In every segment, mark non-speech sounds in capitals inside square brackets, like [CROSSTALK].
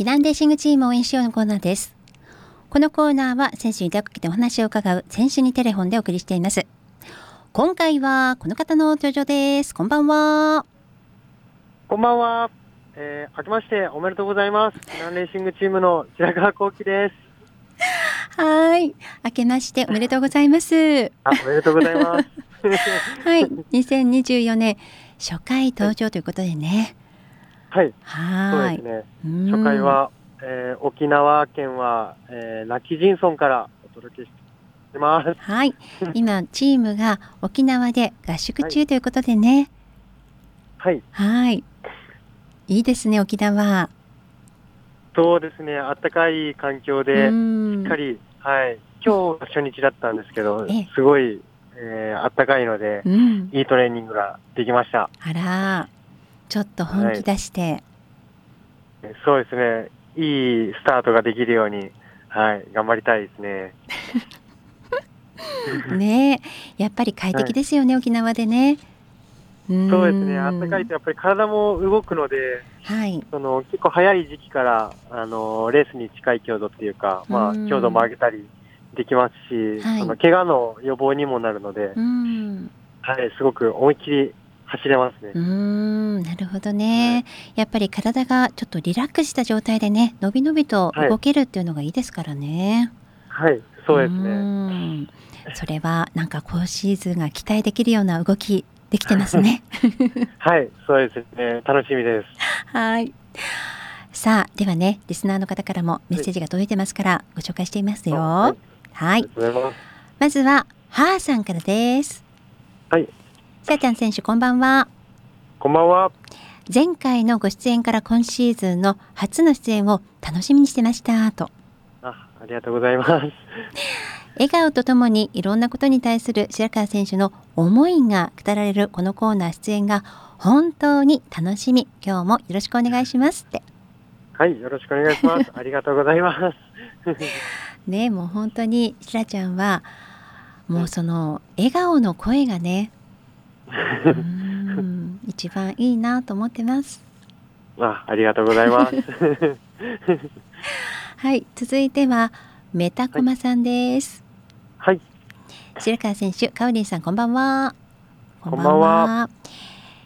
避難レーシングチーム応援しようのコーナーです。このコーナーは選手に手をかけてお話を伺う選手にテレフォンでお送りしています。今回はこの方の登場です。こんばんは。こんばんは、えー、明けましておめでとうございます。避難レーシングチームの白川幸喜です。はい。明けましておめでとうございます。あおめでとうございます。[LAUGHS] はい。2024年初回登場ということでねはい。はい。そうですね。初回は、えー、沖縄県は、えー、ラキジンソンからお届けしてます。はい。今、チームが沖縄で合宿中ということでね。はい。はい。いいですね、沖縄。そうですね。暖かい環境で、しっかり、はい。今日初日だったんですけど、すごい、えー、暖かいので、うん、いいトレーニングができました。あら。ちょっと本気出して、はい、そうですね。いいスタートができるようにはい頑張りたいですね。[LAUGHS] ねやっぱり快適ですよね、はい、沖縄でね。そうですね。暖かいとやっぱり体も動くので、はい、その結構早い時期からあのレースに近い強度っていうか、まあ、強度も上げたりできますし、はい、その怪我の予防にもなるので、はい、すごく思いっきり走れますね。うん、なるほどね、はい、やっぱり体がちょっとリラックスした状態でね、のびのびと動けるっていうのがいいですからね。はい、はい、そうですね。それはなんか今シーズンが期待できるような動きできてますね。[LAUGHS] はい、そうですね。楽しみです。[LAUGHS] はい。さあ、ではね、リスナーの方からもメッセージが届いてますから、ご紹介していますよ。はい。はい、まずは、はーさんからです。はい。さあちゃん選手こんばんは。こんばんは。前回のご出演から今シーズンの初の出演を楽しみにしてましたと。あありがとうございます。笑顔とともにいろんなことに対する白川選手の思いが語られるこのコーナー出演が本当に楽しみ。今日もよろしくお願いしますって。はいよろしくお願いします。[LAUGHS] ありがとうございます。ねもう本当に白ちゃんはもうその笑顔の声がね一番いいなと思ってます。あ、ありがとうございます。[LAUGHS] はい、続いてはメタコマさんです。はい。白川選手、カウリンさん、こんばんは。こんばんは。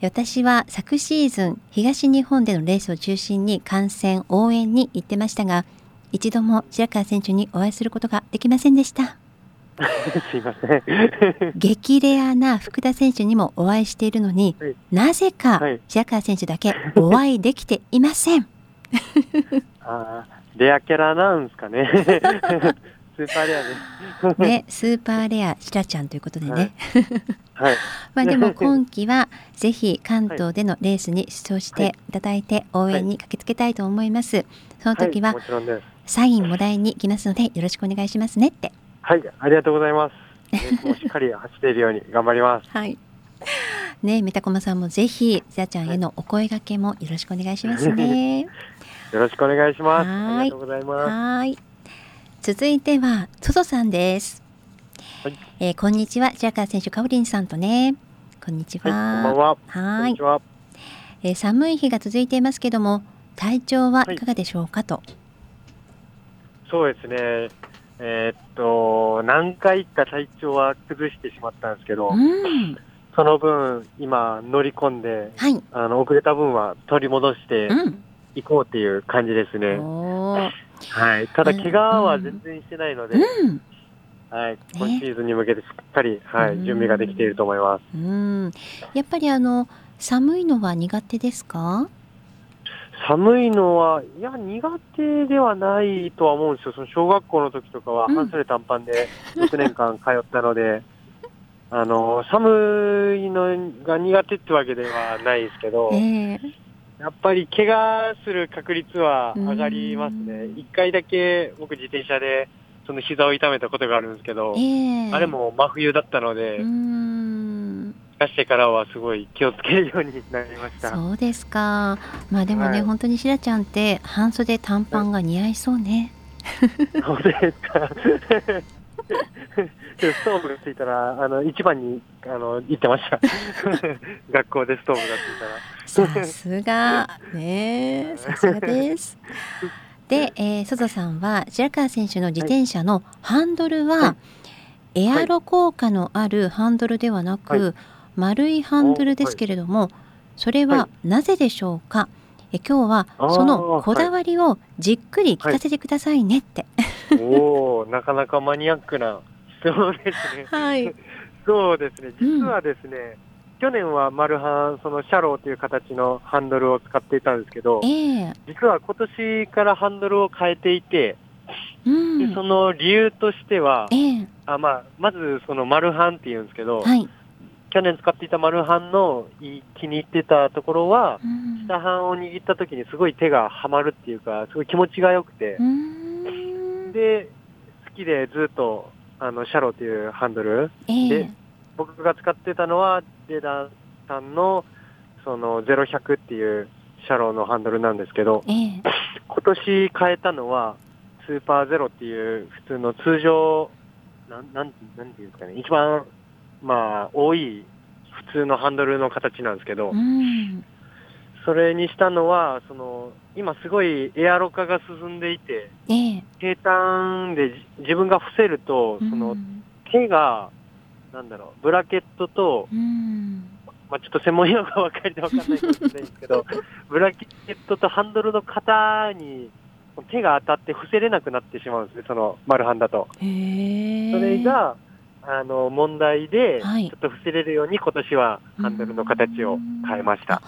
私は昨シーズン東日本でのレースを中心に観戦応援に行ってましたが一度も白川選手にお会いすることができませんでしたすいません激レアな福田選手にもお会いしているのに、はい、なぜか白川選手だけお会いできていません。[LAUGHS] あレアキャラなんですか [LAUGHS] [LAUGHS] ね。スーパーレアね。ね、スーパーレアしらちゃんということでね。はい。はい、まあでも今季はぜひ関東でのレースに出場してい。ただいて応援に駆けつけたいと思います。その時は、サインもらいに来ますのでよろしくお願いしますねってはい、ありがとうございます。[LAUGHS] もうしっかり走っているように頑張ります。はい。ね、メタコマさんもぜひ、さちゃんへのお声掛けもよろしくお願いしますね。[LAUGHS] よろしくお願いします。ありがとうございます。はい。続いては、ソソさんです。はい、えー、こんにちは、ジャカー選手、カオリンさんとね。こんにちは。はい、こんばんは。はい。えー、寒い日が続いていますけども、体調はいかがでしょうかと。はい、そうですね。えー、っと、何回か体調は崩してしまったんですけど、うん、その分、今、乗り込んで、はい、あの遅れた分は取り戻していこうっていう感じですね。うん、はい、ただ、怪我は全然してないので、うん、はい、今シーズンに向けてしっかり、はい、準備ができていると思います。うん、やっぱりあの寒いのは苦手ですか？寒いのは、いや、苦手ではないとは思うんですよ。その小学校の時とかは半袖短パンで6年間通ったので、うん、あの、寒いのが苦手ってわけではないですけど、えー、やっぱり怪我する確率は上がりますね。一回だけ僕自転車でその膝を痛めたことがあるんですけど、えー、あれも真冬だったので、出してからはすごい気をつけるようになりました。そうですか。まあでもね、はい、本当にしらちゃんって半袖短パンが似合いそうね、そうですか。ストーブがついたら、あの、一番に、あの、行ってました。[LAUGHS] 学校でストーブがついたら。さすが、ねさすがです。で、えー、ソゾさんは白川選手の自転車のハンドルは、はい、エアロ効果のあるハンドルではなく、はい、丸いハンドルですけれども、それはなぜでしょうか、え今日はそのこだわりをじっくり聞かせてくださいねって。おお、なかなかマニアックな質問ですね。はい。[LAUGHS] そうですね。実はですね、うん、去年はマルハン、そのシャローという形のハンドルを使っていたんですけど、えー、実は今年からハンドルを変えていて、うん、でその理由としては、えー、あまあ、まずそのマルハンっていうんですけど、はい、去年使っていたマルハンの気に入ってたところは、うん、下半を握った時にすごい手がはまるっていうか、すごい気持ちが良くて、で、好きでずっと、あの、シャローっていうハンドル、えー、で、僕が使ってたのは、デダさんの、その、0100っていうシャローのハンドルなんですけど、えー、今年変えたのは、スーパーゼロっていう普通の通常、なん、なん、なんていうんですかね、一番まあ、多い普通のハンドルの形なんですけど、うん、それにしたのは、その、今すごいエアロ化が進んでいて、ええ、平坦で自分が伏せると、その、手が、なんだろう、ブラケットと、うん、まあちょっと専門用語が分かりで分かんないかもしれないんですけど、[LAUGHS] ブラケットとハンドルの型に手が当たって伏せれなくなってしまうんですね、そのマルハンだと。それが、あの問題で、ちょっと伏せれるように今年はハンドルの形を変えました。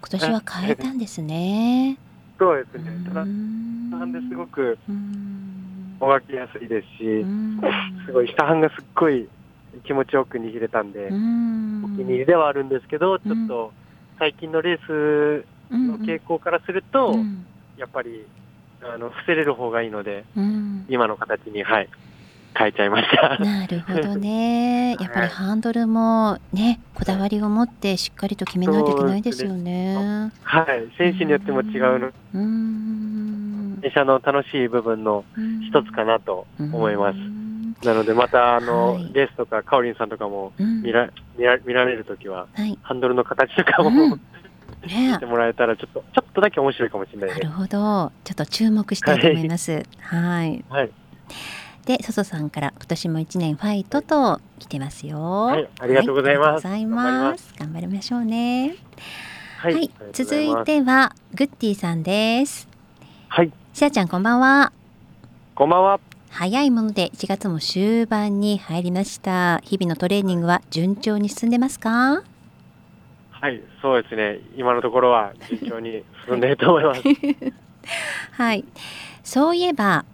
今年は変えたんですね。そうですね。ただ、なんですごくもがきやすいですし、すごい下半がすっごい気持ちよく握れたんで、お気に入りではあるんですけど、ちょっと最近のレースの傾向からすると、やっぱりあの伏せれる方がいいので、今の形に、はい、変えちゃいました。なるほどね。[LAUGHS] やっぱりハンドルもね、こだわりを持ってしっかりと決めないといけないですよね。はい、選手によっても違うの。うん。電車の楽しい部分の一つかなと思います。なのでまたあの、はい、レースとかカオリンさんとかも見ら,、見ら見られるときは、はい、ハンドルの形とかも、うん、ね、見てもらえたらちょっとちょっとだけ面白いかもしれない、ね、なるほど。ちょっと注目したいと思います。はい。はいで、ソソさんから今年も一年ファイトと来てますよ。はい、ありがとうございます。はい、ます頑張りましょうね。はい、はい、続いてはグッティさんです。はい。しあちゃんこんばんは。こんばんは。早いもので1月も終盤に入りました。日々のトレーニングは順調に進んでますか？はい、そうですね。今のところは順調に進んでいると思います。[LAUGHS] はい。そういえば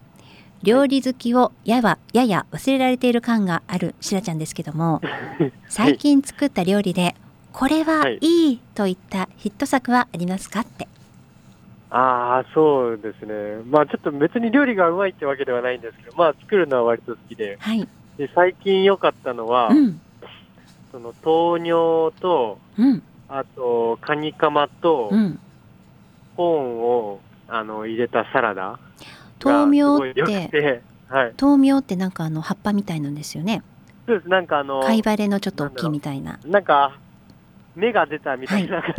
料理好きをやはやや忘れられている感があるしらちゃんですけども、[LAUGHS] 最近作った料理でこれはいいといったヒット作はありますかって。ああ、そうですね。まあちょっと別に料理がうまいってわけではないんですけど、まあ作るのは割と好きで。はい、で最近良かったのは、うん、その豆乳と、うん、あとカニカマと、うん、コーンをあの入れたサラダ。豆苗って、はい、豆苗ってなんかあの葉っぱみたいなんですよね。そうです、なんかあの、貝羽のちょっと大きいみたいな。なんか、芽が出たみたいな、はい、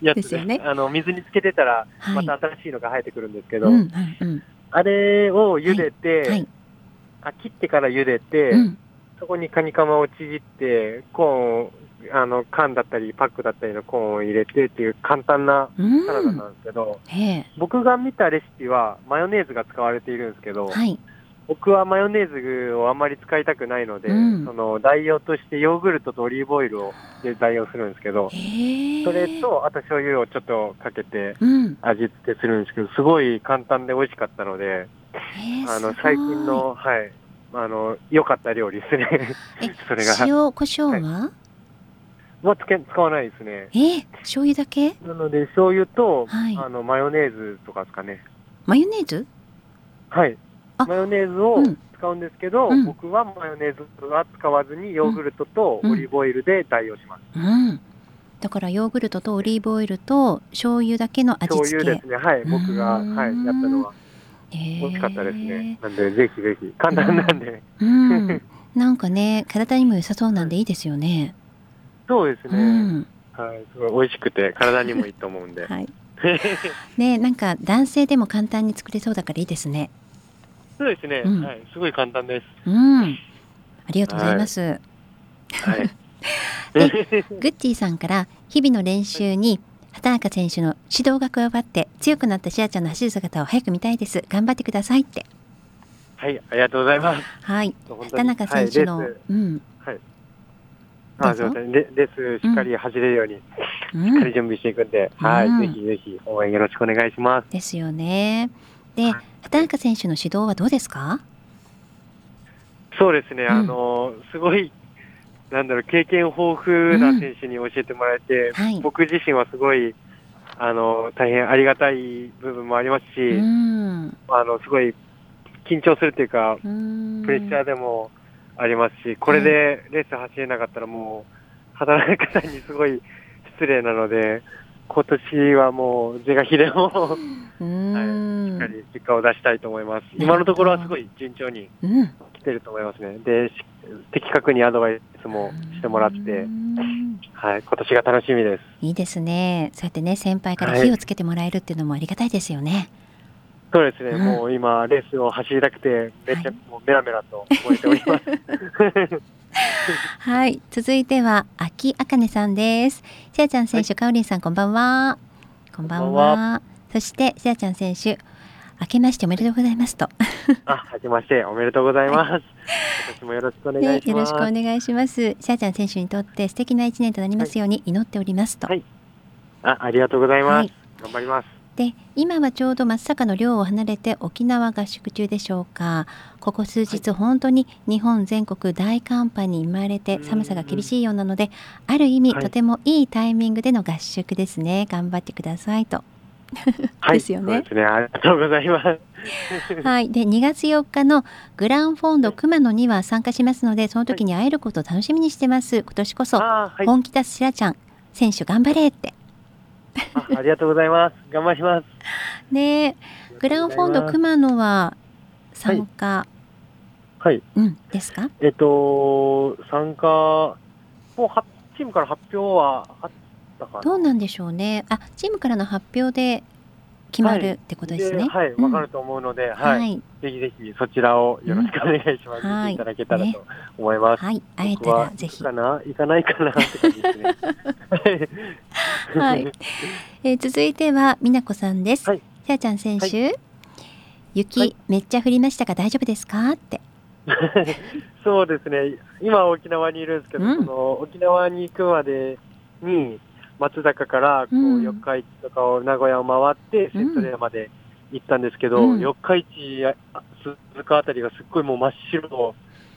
[LAUGHS] やつで、ね、あの水につけてたら、また新しいのが生えてくるんですけど、はいうんうん、あれを茹でて、はい、あ切ってから茹でて、うん、そこにカニカマをちぎって、コーンあの缶だったりパックだったりのコーンを入れてっていう簡単なサラダなんですけど、僕が見たレシピはマヨネーズが使われているんですけど、はい、僕はマヨネーズをあんまり使いたくないので、うん、その代用としてヨーグルトとオリーブオイルをで代用するんですけど、それとあと醤油をちょっとかけて味付けするんですけど、すごい簡単で美味しかったので、あの最近のはい。あの良かった料理ですね。[LAUGHS] それが。塩コショウは、はいはつけ使わないですね。えー、醤油だけ？なので、醤油と、はい、あのマヨネーズとかですかね。マヨネーズ？はい。マヨネーズを使うんですけど、うん、僕はマヨネーズは使わずにヨーグルトとオリーブオイルで代用します。うん、うん、だからヨーグルトとオリーブオイルと醤油だけの味付け。醤油ですね。はい。僕が、はい、やったのは。美味しかったですね。なんで、ぜひぜひ、簡単なんで。うん、うん、なんかね、体にも良さそうなんでいいですよね。そうですね。うん、はい、すごい美味しくて、体にもいいと思うんで。はい。[LAUGHS] ね、なんか男性でも簡単に作れそうだからいいですね。そうですね。うん、はい、すごい簡単です。うん。ありがとうございます。はい。はい [LAUGHS] で [LAUGHS] グッティさんから日々の練習に畑中選手の指導が加わって強くなったシアちゃんの走る姿を早く見たいです頑張ってくださいってはいありがとうございますはい畑中選手の、はい、うんはいあすみませんレレースしっかり走れるように、うん、しっかり準備していくんで、うん、はい、ぜひぜひ応援よろしくお願いします。ですよね。で畑中選手の指導はどうですか？そうですね、あのすごいなんだろう、経験豊富な選手に教えてもらえて、うんはい、僕自身はすごい、あの、大変ありがたい部分もありますし、うん、あの、すごい緊張するというか、プレッシャーでもありますし、これでレース走れなかったらもう、働く方にすごい失礼なので、今年はもう、是が非でもはい、しっかり結果を出したいと思います。今のところはすごい順調に来てると思いますね。で、的確にアドバイスもしてもらって、はい、今年が楽しみです。いいですね。そうやってね、先輩から火をつけてもらえるっていうのもありがたいですよね。はいそうですね、うん、もう今、レースを走りたくて、めっちゃ、もうメラメラと覚えております。[LAUGHS] はい、続いては、秋あかねさんです。しあちゃん選手、はい、かおりんさん、こんばんは。こんばんは。そして、しあちゃん選手、明けましておめでとうございますと。[LAUGHS] あ、明けましておめでとうございます。はい、今年もよろしくお願いします、ね、よろしくお願いします。シャーちゃん選手にとって素敵な一年となりますように祈っておりますと。はい。あ、ありがとうございます。はい、頑張ります。で今はちょうど真っ坂の寮を離れて沖縄合宿中でしょうかここ数日、本当に日本全国大寒波に見舞われて寒さが厳しいようなのである意味、とてもいいタイミングでの合宿ですね頑張ってくださいとはい、[LAUGHS] ですよね。ね。ありがとうございます。[LAUGHS] はい、で2月4日のグランフォンド熊野には参加しますので、その時に会えることを楽しみにしてます。今年こそ本気出すしらちゃん選手頑張れって。あありがとうございます。頑張ります。ねグランフォンド熊野は参加、はい、うん、ですか？えっと参加もうチームから発表はあったかどうなんでしょうね。あ、チームからの発表で決まるってことですね。はい、わ、はい、かると思うので、はい、ぜひぜひそちらをよろしくお願いします。うん、いただけたらと思います。はい、会えたらぜひ。かな、行かないかなって感じですね。[LAUGHS] はい、[LAUGHS] えー、続いては美奈子さんです。はい、しゃちゃん選手、はい、雪、めっちゃ降りましたが大丈夫ですか？って。[LAUGHS] そうですね。今沖縄にいるんですけど、うん、その沖縄に行くまでに松坂からこう四日市とかを名古屋を回ってセントレアまで行ったんですけど、うん、四日市鈴鹿あたりがすっごいもう真っ白の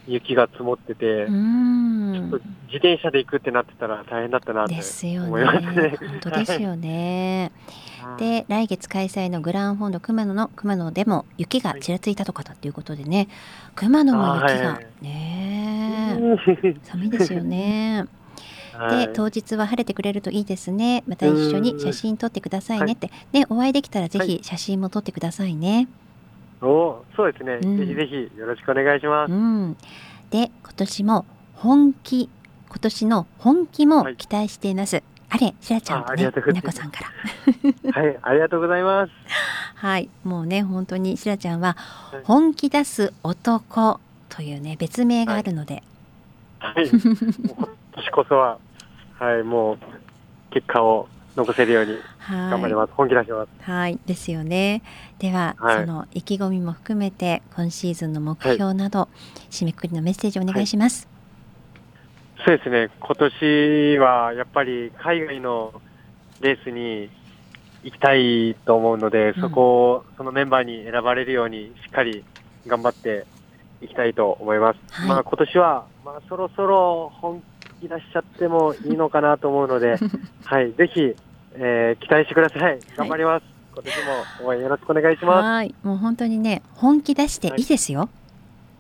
雪が積もってて、ちょっと自転車で行くってなってたら大変だったなって思いますね。ね本当ですよね。[LAUGHS] で来月開催のグランフォンド熊野の熊野でも雪がちらついたとかだということでね、熊野も雪が。ね、寒いですよね。[LAUGHS] で当日は晴れてくれるといいですね。また一緒に写真撮ってくださいねって、ねお会いできたらぜひ写真も撮ってくださいね。おそうですね、うん、ぜひぜひよろしくお願いします。うん、で今年も本気今年の本気も期待しています。はい、あれ、しらちゃんとね、みなこさんから。[LAUGHS] はい、ありがとうございます。はい、もうね、本当にしらちゃんは本気出す男というね、別名があるので。はい、はい、今年こそははい、もう結果を残せるように頑張ります。本気出します。はい、ですよね。では、はい、その意気込みも含めて今シーズンの目標など、はい、締めくくりのメッセージお願いします。はい、そうですね。今年はやっぱり海外のレースに行きたいと思うので、うん、そこをそのメンバーに選ばれるようにしっかり頑張っていきたいと思います。まあ今年はまあそろそろ本き出しちゃってもいいのかなと思うので、[LAUGHS] はい、ぜひ、えー、期待してください。頑張ります。はい、今年も応援よろしくお願いします。はい、もう本当にね、本気出していいですよ。はい、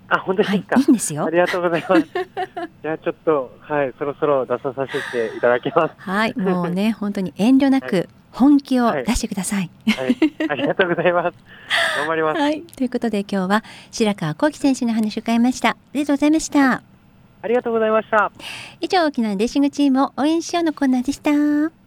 あ、本当ですか、はい、いいんですよ。ありがとうございます。[LAUGHS] じゃあちょっと、はい、そろそろ出ささせていただきます。はい、もうね、本当に遠慮なく、本気を出してください。はい、はい、ありがとうございます。[LAUGHS] 頑張ります。はい、ということで今日は白川幸輝選手の話を伺いました。ありがとうございました。ありがとうございました。以上沖縄レーシングチームを応援しようのコーナーでした。